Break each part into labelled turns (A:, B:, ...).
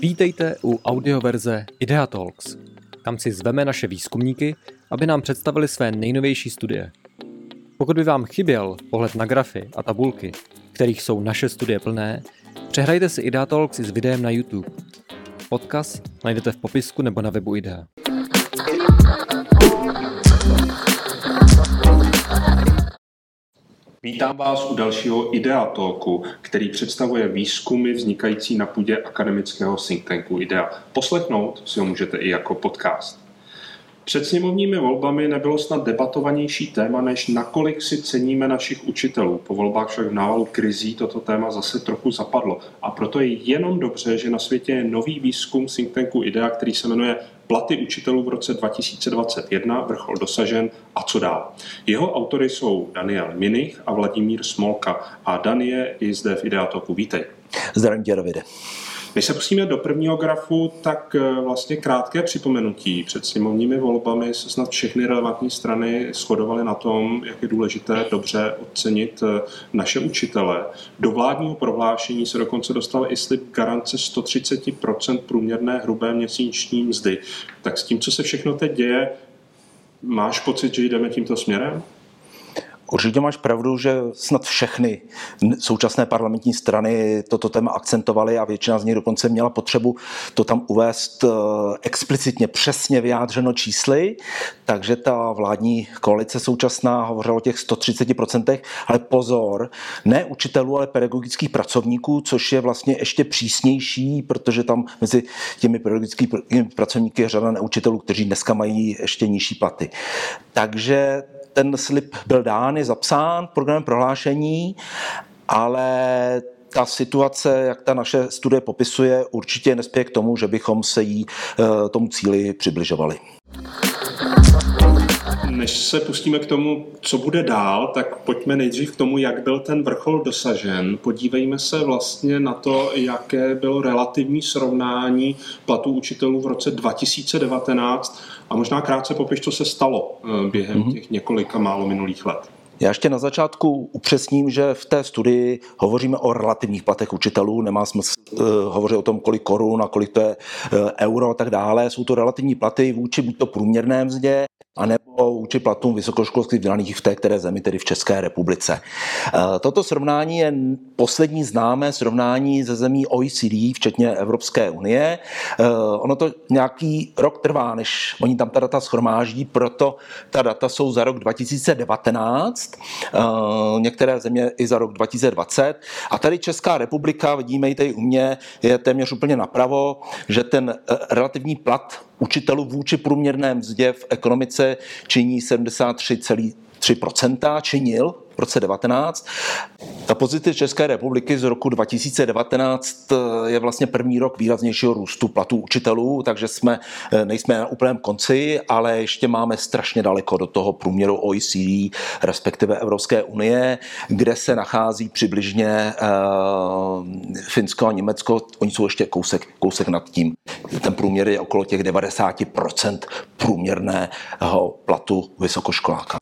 A: Vítejte u audioverze Idea Talks. Tam si zveme naše výzkumníky, aby nám představili své nejnovější studie. Pokud by vám chyběl pohled na grafy a tabulky, kterých jsou naše studie plné, přehrajte si Idea Talks s videem na YouTube. Odkaz najdete v popisku nebo na webu Idea.
B: Vítám vás u dalšího Idea Talku, který představuje výzkumy vznikající na půdě akademického think tanku IDEA. Poslechnout si ho můžete i jako podcast. Před sněmovními volbami nebylo snad debatovanější téma, než nakolik si ceníme našich učitelů. Po volbách však v návalu krizí toto téma zase trochu zapadlo. A proto je jenom dobře, že na světě je nový výzkum think tanku IDEA, který se jmenuje Platy učitelů v roce 2021, vrchol dosažen a co dál. Jeho autory jsou Daniel Minich a Vladimír Smolka. A Dan je i zde v Ideatoku. Vítej.
C: Zdravím tě, Davide.
B: Když se pustíme do prvního grafu, tak eh, vlastně krátké připomenutí. Před sněmovními volbami se snad všechny relevantní strany shodovaly na tom, jak je důležité dobře ocenit eh, naše učitele. Do vládního prohlášení se dokonce dostal i slib garance 130% průměrné hrubé měsíční mzdy. Tak s tím, co se všechno teď děje, máš pocit, že jdeme tímto směrem?
C: Určitě máš pravdu, že snad všechny současné parlamentní strany toto téma akcentovaly a většina z nich dokonce měla potřebu to tam uvést eh, explicitně přesně vyjádřeno čísly, takže ta vládní koalice současná hovořila o těch 130%, ale pozor, ne učitelů, ale pedagogických pracovníků, což je vlastně ještě přísnější, protože tam mezi těmi pedagogickými pracovníky je řada neučitelů, kteří dneska mají ještě nižší platy. Takže ten slib byl dán, je zapsán programem prohlášení, ale ta situace, jak ta naše studie popisuje, určitě nespěje k tomu, že bychom se jí eh, tomu cíli přibližovali.
B: Než se pustíme k tomu, co bude dál, tak pojďme nejdřív k tomu, jak byl ten vrchol dosažen. Podívejme se vlastně na to, jaké bylo relativní srovnání platů učitelů v roce 2019 a možná krátce popiš, co se stalo eh, během mhm. těch několika málo minulých let.
C: Já ještě na začátku upřesním, že v té studii hovoříme o relativních platech učitelů, nemá smysl uh, hovořit o tom, kolik korun a kolik to je uh, euro a tak dále. Jsou to relativní platy vůči buď to průměrné mzdě, anebo vůči platům vysokoškolských vzdělaných v té které zemi, tedy v České republice. Eh, toto srovnání je poslední známé srovnání ze zemí OECD, včetně Evropské unie. Eh, ono to nějaký rok trvá, než oni tam ta data schromáždí, proto ta data jsou za rok 2019, eh, některé země i za rok 2020. A tady Česká republika, vidíme ji tady u mě, je téměř úplně napravo, že ten relativní plat učitelů vůči průměrné mzdě v ekonomice činí 73,3%, činil v roce 19. Ta pozice České republiky z roku 2019 eh, je vlastně první rok výraznějšího růstu platů učitelů, takže jsme, eh, nejsme na úplném konci, ale ještě máme strašně daleko do toho průměru OECD, respektive Evropské unie, kde se nachází přibližně uh, Finsko a Německo, oni jsou ještě kousek, kousek nad tím. Ten průměr je okolo těch 90% průměrného platu vysokoškoláka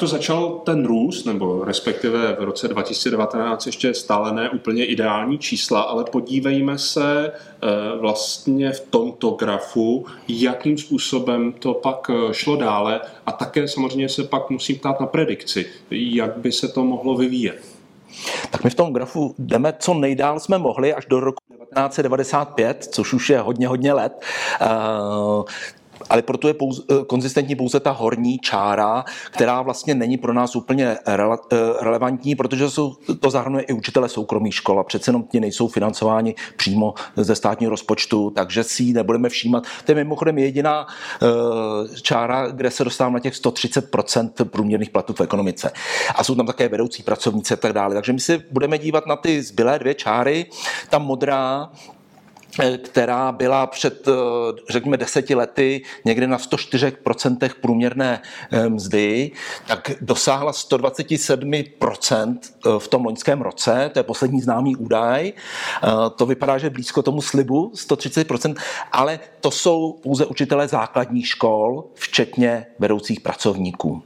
B: to začal ten růst, nebo respektive v roce 2019 ještě stále ne úplně ideální čísla, ale podívejme se eh, vlastně v tomto grafu, jakým způsobem to pak eh, šlo dále a také samozřejmě se pak musím ptát na predikci, jak by se to mohlo vyvíjet.
C: Tak my v tom grafu jdeme co nejdál jsme mohli až do roku 1995, což už je hodně, hodně let. Ale proto je pouze, eh, konzistentní pouze ta horní čára, která vlastně není pro nás úplně rele, eh, relevantní, protože jsou, to zahrnuje i učitele soukromých škol a přece jenom ti nejsou financováni přímo ze státního rozpočtu, takže si ji nebudeme všímat. To je mimochodem jediná eh, čára, kde se dostávám na těch 130% průměrných platů v ekonomice. A jsou tam také vedoucí pracovníci a tak dále. Takže my si budeme dívat na ty zbylé dvě čáry. Ta modrá která byla před, eh, řekněme, deseti lety někde na 104% průměrné eh, mzdy, tak dosáhla 127% v tom loňském roce, to je poslední známý údaj. To vypadá, že blízko tomu slibu 130%, ale to jsou pouze učitelé základních škol, včetně vedoucích pracovníků.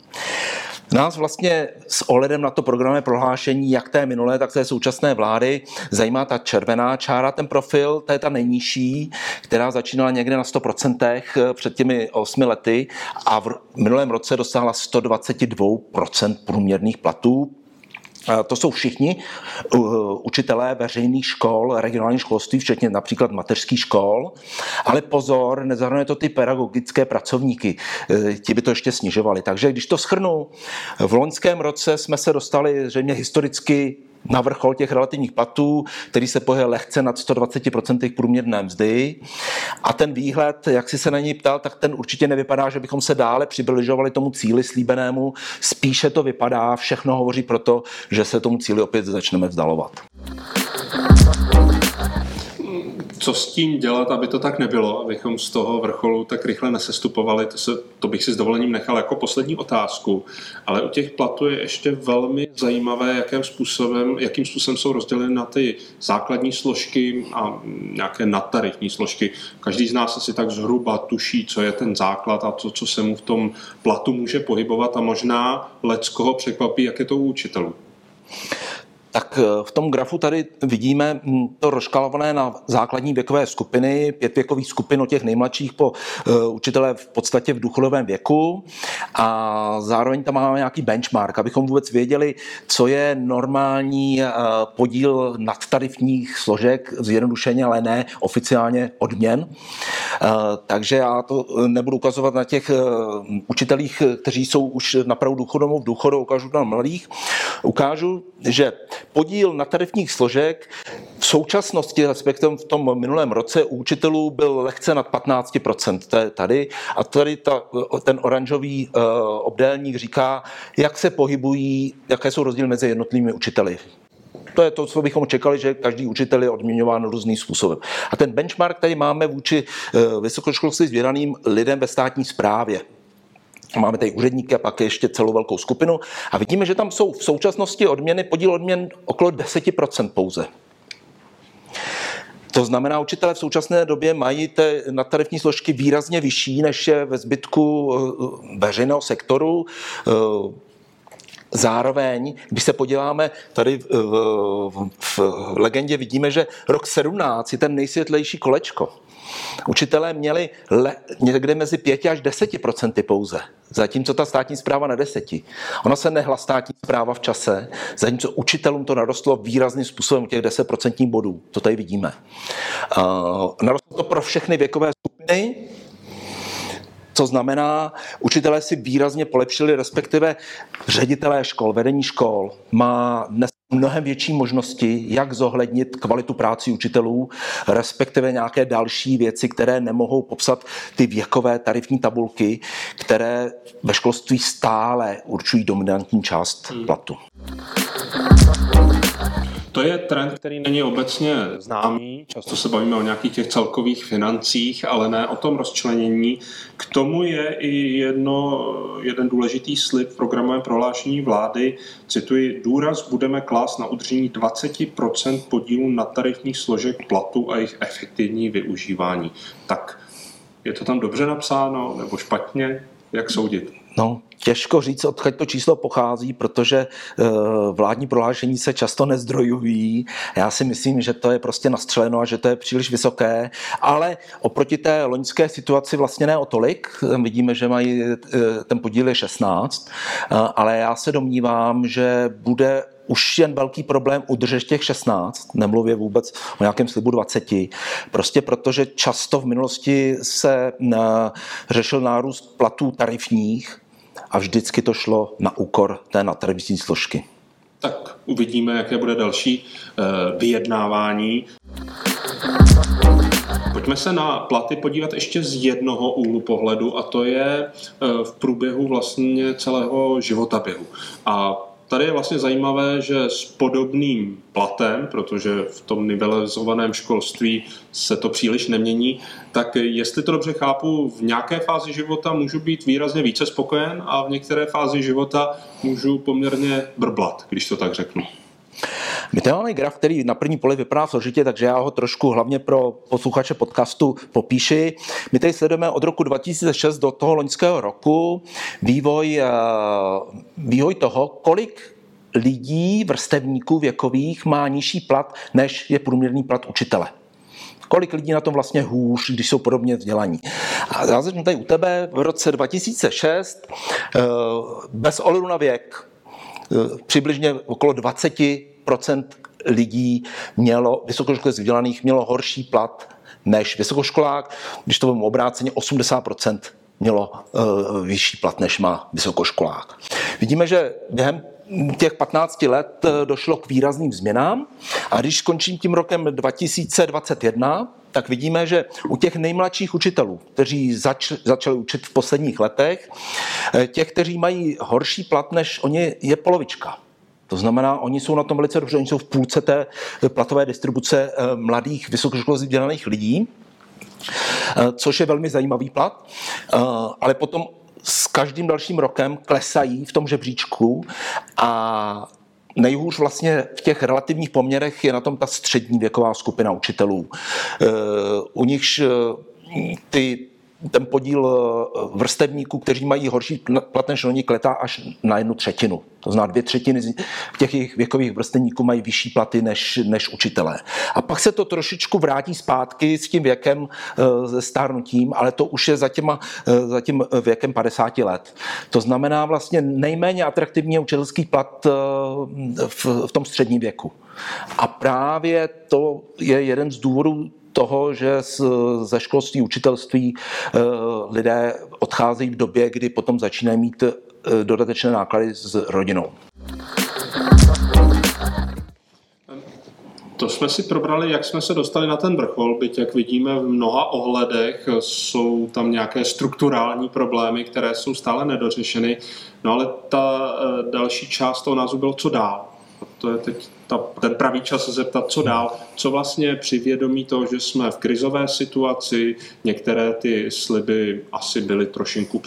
C: Nás vlastně s ohledem na to programové prohlášení, jak té minulé, tak té současné vlády, zajímá ta červená čára, ten profil, to je ta nejnižší, která začínala někde na 100% před těmi 8 lety a v minulém roce dosáhla 122% průměrných platů to jsou všichni učitelé veřejných škol, regionálních školství, včetně například mateřských škol. Ale pozor, nezahrnuje to ty pedagogické pracovníky. E, ti by to ještě snižovali. Takže když to schrnu, v loňském roce jsme se dostali zřejmě historicky na vrchol těch relativních platů, který se pohybuje lehce nad 120% průměrné mzdy. A ten výhled, jak si se na něj ptal, tak ten určitě nevypadá, že bychom se dále přibližovali tomu cíli slíbenému. Spíše to vypadá, všechno hovoří proto, že se tomu cíli opět začneme vzdalovat
B: co s tím dělat, aby to tak nebylo, abychom z toho vrcholu tak rychle nesestupovali, to, se, to bych si s dovolením nechal jako poslední otázku. Ale u těch platů je ještě velmi zajímavé, jakým způsobem, jakým způsobem jsou rozděleny na ty základní složky a nějaké nadtarifní složky. Každý z nás asi tak zhruba tuší, co je ten základ a to, co se mu v tom platu může pohybovat a možná let koho překvapí, jak je to u učitelů
C: tak eh, v tom grafu tady vidíme hm, to rozškalované na základní věkové skupiny, pět věkových skupin od těch nejmladších po uh, učitele v podstatě v důchodovém věku a zároveň tam máme nějaký benchmark, abychom vůbec věděli, co je normální uh, podíl nadtarifních složek, zjednodušeně, ale ne oficiálně odměn. Takže já to nebudu ukazovat na těch učitelích, kteří jsou už napravdu důchodovou v důchodu, ukážu na mladých. Ukážu, že podíl na tarifních složek v současnosti, respektive v tom minulém roce u učitelů byl lehce nad 15%. To je tady. A tady ta, ten oranžový uh, obdélník říká, jak se pohybují, jaké jsou rozdíly mezi jednotlivými učiteli. To je to, co bychom čekali, že každý učitel je odměňován různým způsobem. A ten benchmark tady máme vůči uh, vysokoškolství vzdělaným lidem ve státní správě. Máme tady úředníky a pak ještě celou velkou skupinu. A vidíme, že tam jsou v současnosti odměny, podíl odměn okolo 10% pouze. To znamená, učitelé v současné době mají ty nadtarifní složky výrazně vyšší, než je ve zbytku eh, veřejného sektoru. Eh, zároveň, když se podíváme tady v, v, v legendě, vidíme, že rok 17 je ten nejsvětlejší kolečko. Učitelé měli le, někde mezi 5 až 10 procenty pouze, zatímco ta státní zpráva na deseti. Ona se nehla státní zpráva v čase, zatímco učitelům to narostlo výrazným způsobem těch 10 procentních bodů. To tady vidíme. Uh, narostlo to pro všechny věkové skupiny, co znamená, učitelé si výrazně polepšili, respektive ředitelé škol, vedení škol má dnes mnohem větší možnosti, jak zohlednit kvalitu práci učitelů, respektive nějaké další věci, které nemohou popsat ty věkové tarifní tabulky, které ve školství stále určují dominantní část hmm.
B: To je trend, který není obecně známý. Často se bavíme o nějakých těch celkových financích, ale ne o tom rozčlenění. K tomu je i jedno, jeden důležitý slib v programovém prohlášení vlády. Cituji, důraz budeme klást na udržení 20% podílu na tarifních složek platu a jejich efektivní využívání. Tak je to tam dobře napsáno nebo špatně? Jak soudit?
C: No, těžko říct, odkud to číslo pochází, protože eh, vládní prohlášení se často nezdrojují. Já si myslím, že to je prostě nastřeleno a že to je příliš vysoké, ale oproti té loňské situaci vlastně ne o tolik. Vidíme, že mají eh, ten podíl je 16, eh, ale já se domnívám, že bude už jen velký problém udržet těch 16, nemluvě vůbec o nějakém slibu 20, prostě protože často v minulosti se řešil nárůst platů tarifních a vždycky to šlo na úkor té nadtarifní složky.
B: Tak uvidíme, jaké bude další eh, vyjednávání. Pojďme se na platy podívat ještě z jednoho úhlu pohledu a to je eh, v průběhu vlastně celého životaběhu. A tady je vlastně zajímavé, že s podobným platem, protože v tom nivelizovaném školství se to příliš nemění, tak jestli to dobře chápu, v nějaké fázi života můžu být výrazně více spokojen a v některé fázi života můžu poměrně brblat, když to tak řeknu.
C: My tady máme graf, který na první poli vypadá složitě, takže já ho trošku hlavně pro posluchače podcastu popíši. My tady sledujeme od roku 2006 do toho loňského roku vývoj, eh, vývoj toho, kolik lidí, vrstevníků věkových má nižší plat, než je průměrný plat učitele kolik lidí na tom vlastně hůř, když jsou podobně vzdělaní. A já začnu tady u tebe v roce 2006, eh, bez ohledu na věk, eh, přibližně okolo 20% lidí mělo, vysokoškolsky vzdělaných, mělo horší plat než vysokoškolák, když to bylo obráceně 80% mělo uh, vyšší plat, než má vysokoškolák. Vidíme, že během těch 15 let eh, došlo k výrazným změnám a když skončím tím rokem 2021, tak vidíme, že u těch nejmladších učitelů, kteří zač, začali učit v posledních letech, eh, těch, kteří mají horší plat než oni, je polovička. To znamená, oni jsou na tom velice dobře, oni jsou v půlce té platové distribuce eh, mladých vysokoškolských vzdělaných lidí, což je velmi zajímavý plat, ale potom s každým dalším rokem klesají v tom žebříčku a Nejhůř vlastně v těch relativních poměrech je na tom ta střední věková skupina učitelů. Eh, u nichž eh, ty ten podíl eh, vrstevníků, kteří mají horší plat než oni, kletá až na jednu třetinu. To znamená, dvě třetiny těch jejich věkových vrstevníků mají vyšší platy než, než učitelé. A pak se to trošičku vrátí zpátky s tím věkem, eh, se stárnutím, ale to už je za, těma, eh, za tím věkem 50 let. To znamená vlastně nejméně atraktivní učitelský plat v, v tom středním věku. A právě to je jeden z důvodů toho, že z, ze školství, učitelství eh, lidé odcházejí v době, kdy potom začínají mít eh, dodatečné náklady s rodinou.
B: To jsme si probrali, jak jsme se dostali na ten vrchol, byť jak vidíme v mnoha ohledech jsou tam nějaké strukturální problémy, které jsou stále nedořešeny. No ale ta eh, další část toho názvu bylo, co dál. To je teď ta, ten pravý čas se zeptat, co dál, co vlastně při vědomí toho, že jsme v krizové situaci, některé ty sliby asi byly trošinku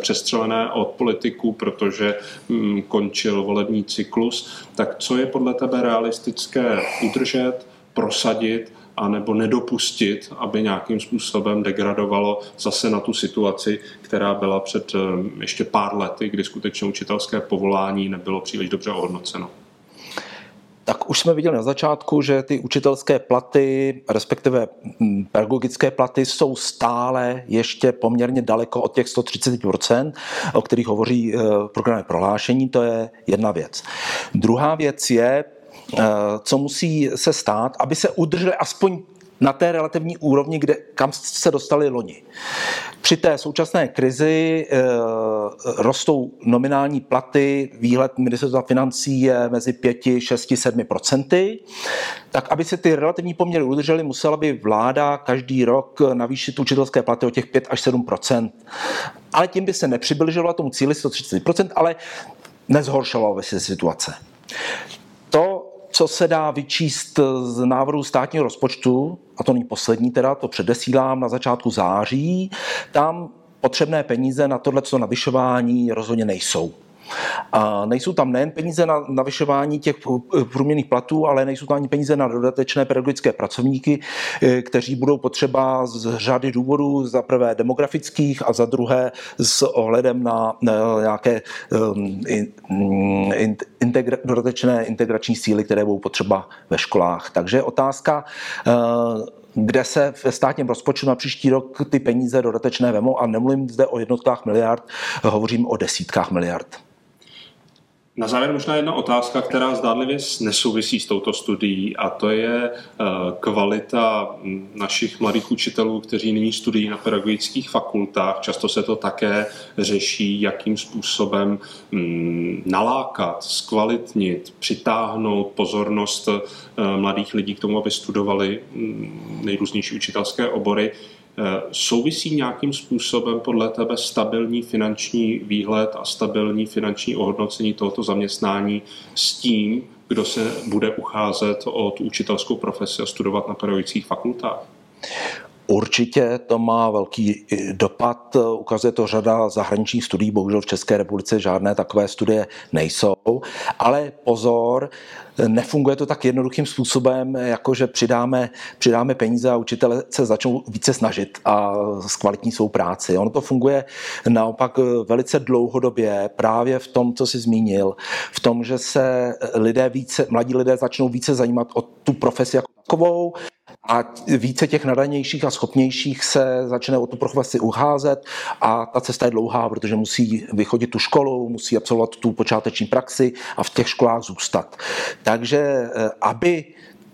B: přestřelené od politiků, protože hm, končil volební cyklus, tak co je podle tebe realistické udržet, prosadit a nebo nedopustit, aby nějakým způsobem degradovalo zase na tu situaci, která byla před hm, ještě pár lety, kdy skutečně učitelské povolání nebylo příliš dobře ohodnoceno
C: tak už jsme viděli na začátku, že ty učitelské platy, respektive mm, pedagogické platy, jsou stále ještě poměrně daleko od těch 130%, o kterých hovoří eh, programě prohlášení, to je jedna věc. Druhá věc je, eh, co musí se stát, aby se udrželi aspoň na té relativní úrovni, kde, kam se dostali loni. Při té současné krizi e, rostou nominální platy, výhled ministerstva financí je mezi 5, 6, 7 procenty. Tak aby se ty relativní poměry udržely, musela by vláda každý rok navýšit učitelské platy o těch 5 až 7% Ale tím by se nepřibližovala tomu cíli 130% ale nezhoršovala by se situace. Co se dá vyčíst z návrhu státního rozpočtu, a to není poslední teda, to předesílám na začátku září, tam potřebné peníze na tohleto navyšování rozhodně nejsou. A nejsou tam nejen peníze na navyšování těch průměrných platů, ale nejsou tam ani peníze na dodatečné pedagogické pracovníky, eh, kteří budou potřeba z řady důvodů, za prvé demografických a za druhé s ohledem na nějaké ehm, integra, dodatečné integrační síly, které budou potřeba ve školách. Takže otázka, eh, kde se ve státním rozpočtu na příští rok ty peníze dodatečné vemou a nemluvím zde o jednotkách miliard, hovořím o desítkách miliard.
B: Na závěr možná jedna otázka, která zdánlivě nesouvisí s touto studií a to je eh, kvalita našich mladých učitelů, kteří nyní studují na pedagogických fakultách. Často se to také řeší, jakým způsobem nalákat, zkvalitnit, přitáhnout pozornost eh, mladých lidí k tomu, aby studovali nejrůznější učitelské obory. Eh, souvisí nějakým způsobem podle tebe stabilní finanční výhled a stabilní finanční ohodnocení tohoto zaměstnání s tím, kdo se bude ucházet o tu učitelskou profesi a studovat na pedagogických fakultách?
C: Určitě to má velký dopad, ukazuje to řada zahraničních studií, bohužel v České republice žádné takové studie nejsou, ale pozor, nefunguje to tak jednoduchým způsobem, jako že přidáme, přidáme peníze a učitele se začnou více snažit a zkvalitní svou práci. Ono to funguje naopak velice dlouhodobě právě v tom, co jsi zmínil, v tom, že se lidé více, mladí lidé začnou více zajímat o tu profesi jako takovou, a více těch nadanějších a schopnějších se začne o tu profesi ucházet a ta cesta je dlouhá, protože musí vychodit tu školu, musí absolvovat tu počáteční praxi a v těch školách zůstat. Takže eh, aby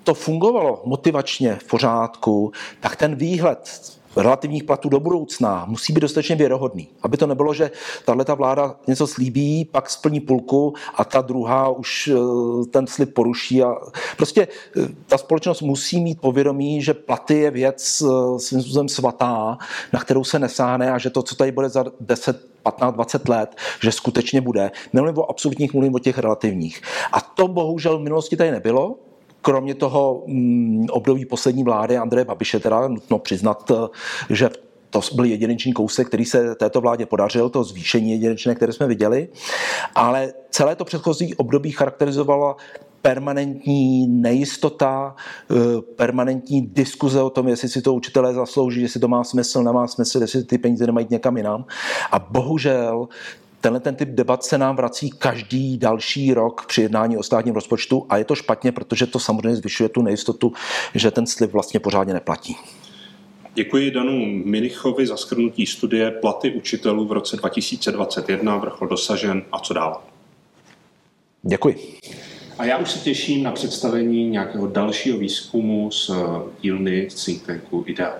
C: to fungovalo motivačně v pořádku, tak ten výhled relativních platů do budoucna musí být dostatečně věrohodný. Aby to nebylo, že tahle ta vláda něco slíbí, pak splní půlku a ta druhá už eh, ten slib poruší. A prostě eh, ta společnost musí mít povědomí, že platy je věc eh, svým způsobem svatá, na kterou se nesáhne a že to, co tady bude za 10 15, 20 let, že skutečně bude. Nemluvím o absolutních, mluvím o těch relativních. A to bohužel v minulosti tady nebylo, kromě toho mm, období poslední vlády Andreje Babiše, teda nutno přiznat, eh, že to byl jedinečný kousek, který se této vládě podařil, to zvýšení jedinečné, které jsme viděli, ale celé to předchozí období charakterizovalo permanentní nejistota, eh, permanentní diskuze o tom, jestli si to učitelé zaslouží, jestli to má smysl, nemá smysl, jestli ty peníze nemají někam jinam. A bohužel Tenhle ten typ debat se nám vrací každý další rok při jednání o státním rozpočtu a je to špatně, protože to samozřejmě zvyšuje tu nejistotu, že ten slib vlastně pořádně neplatí.
B: Děkuji Danu Minichovi za skrnutí studie Platy učitelů v roce 2021, vrchol dosažen a co dál.
C: Děkuji.
B: A já už se těším na představení nějakého dalšího výzkumu z dílny think tanku IDEA.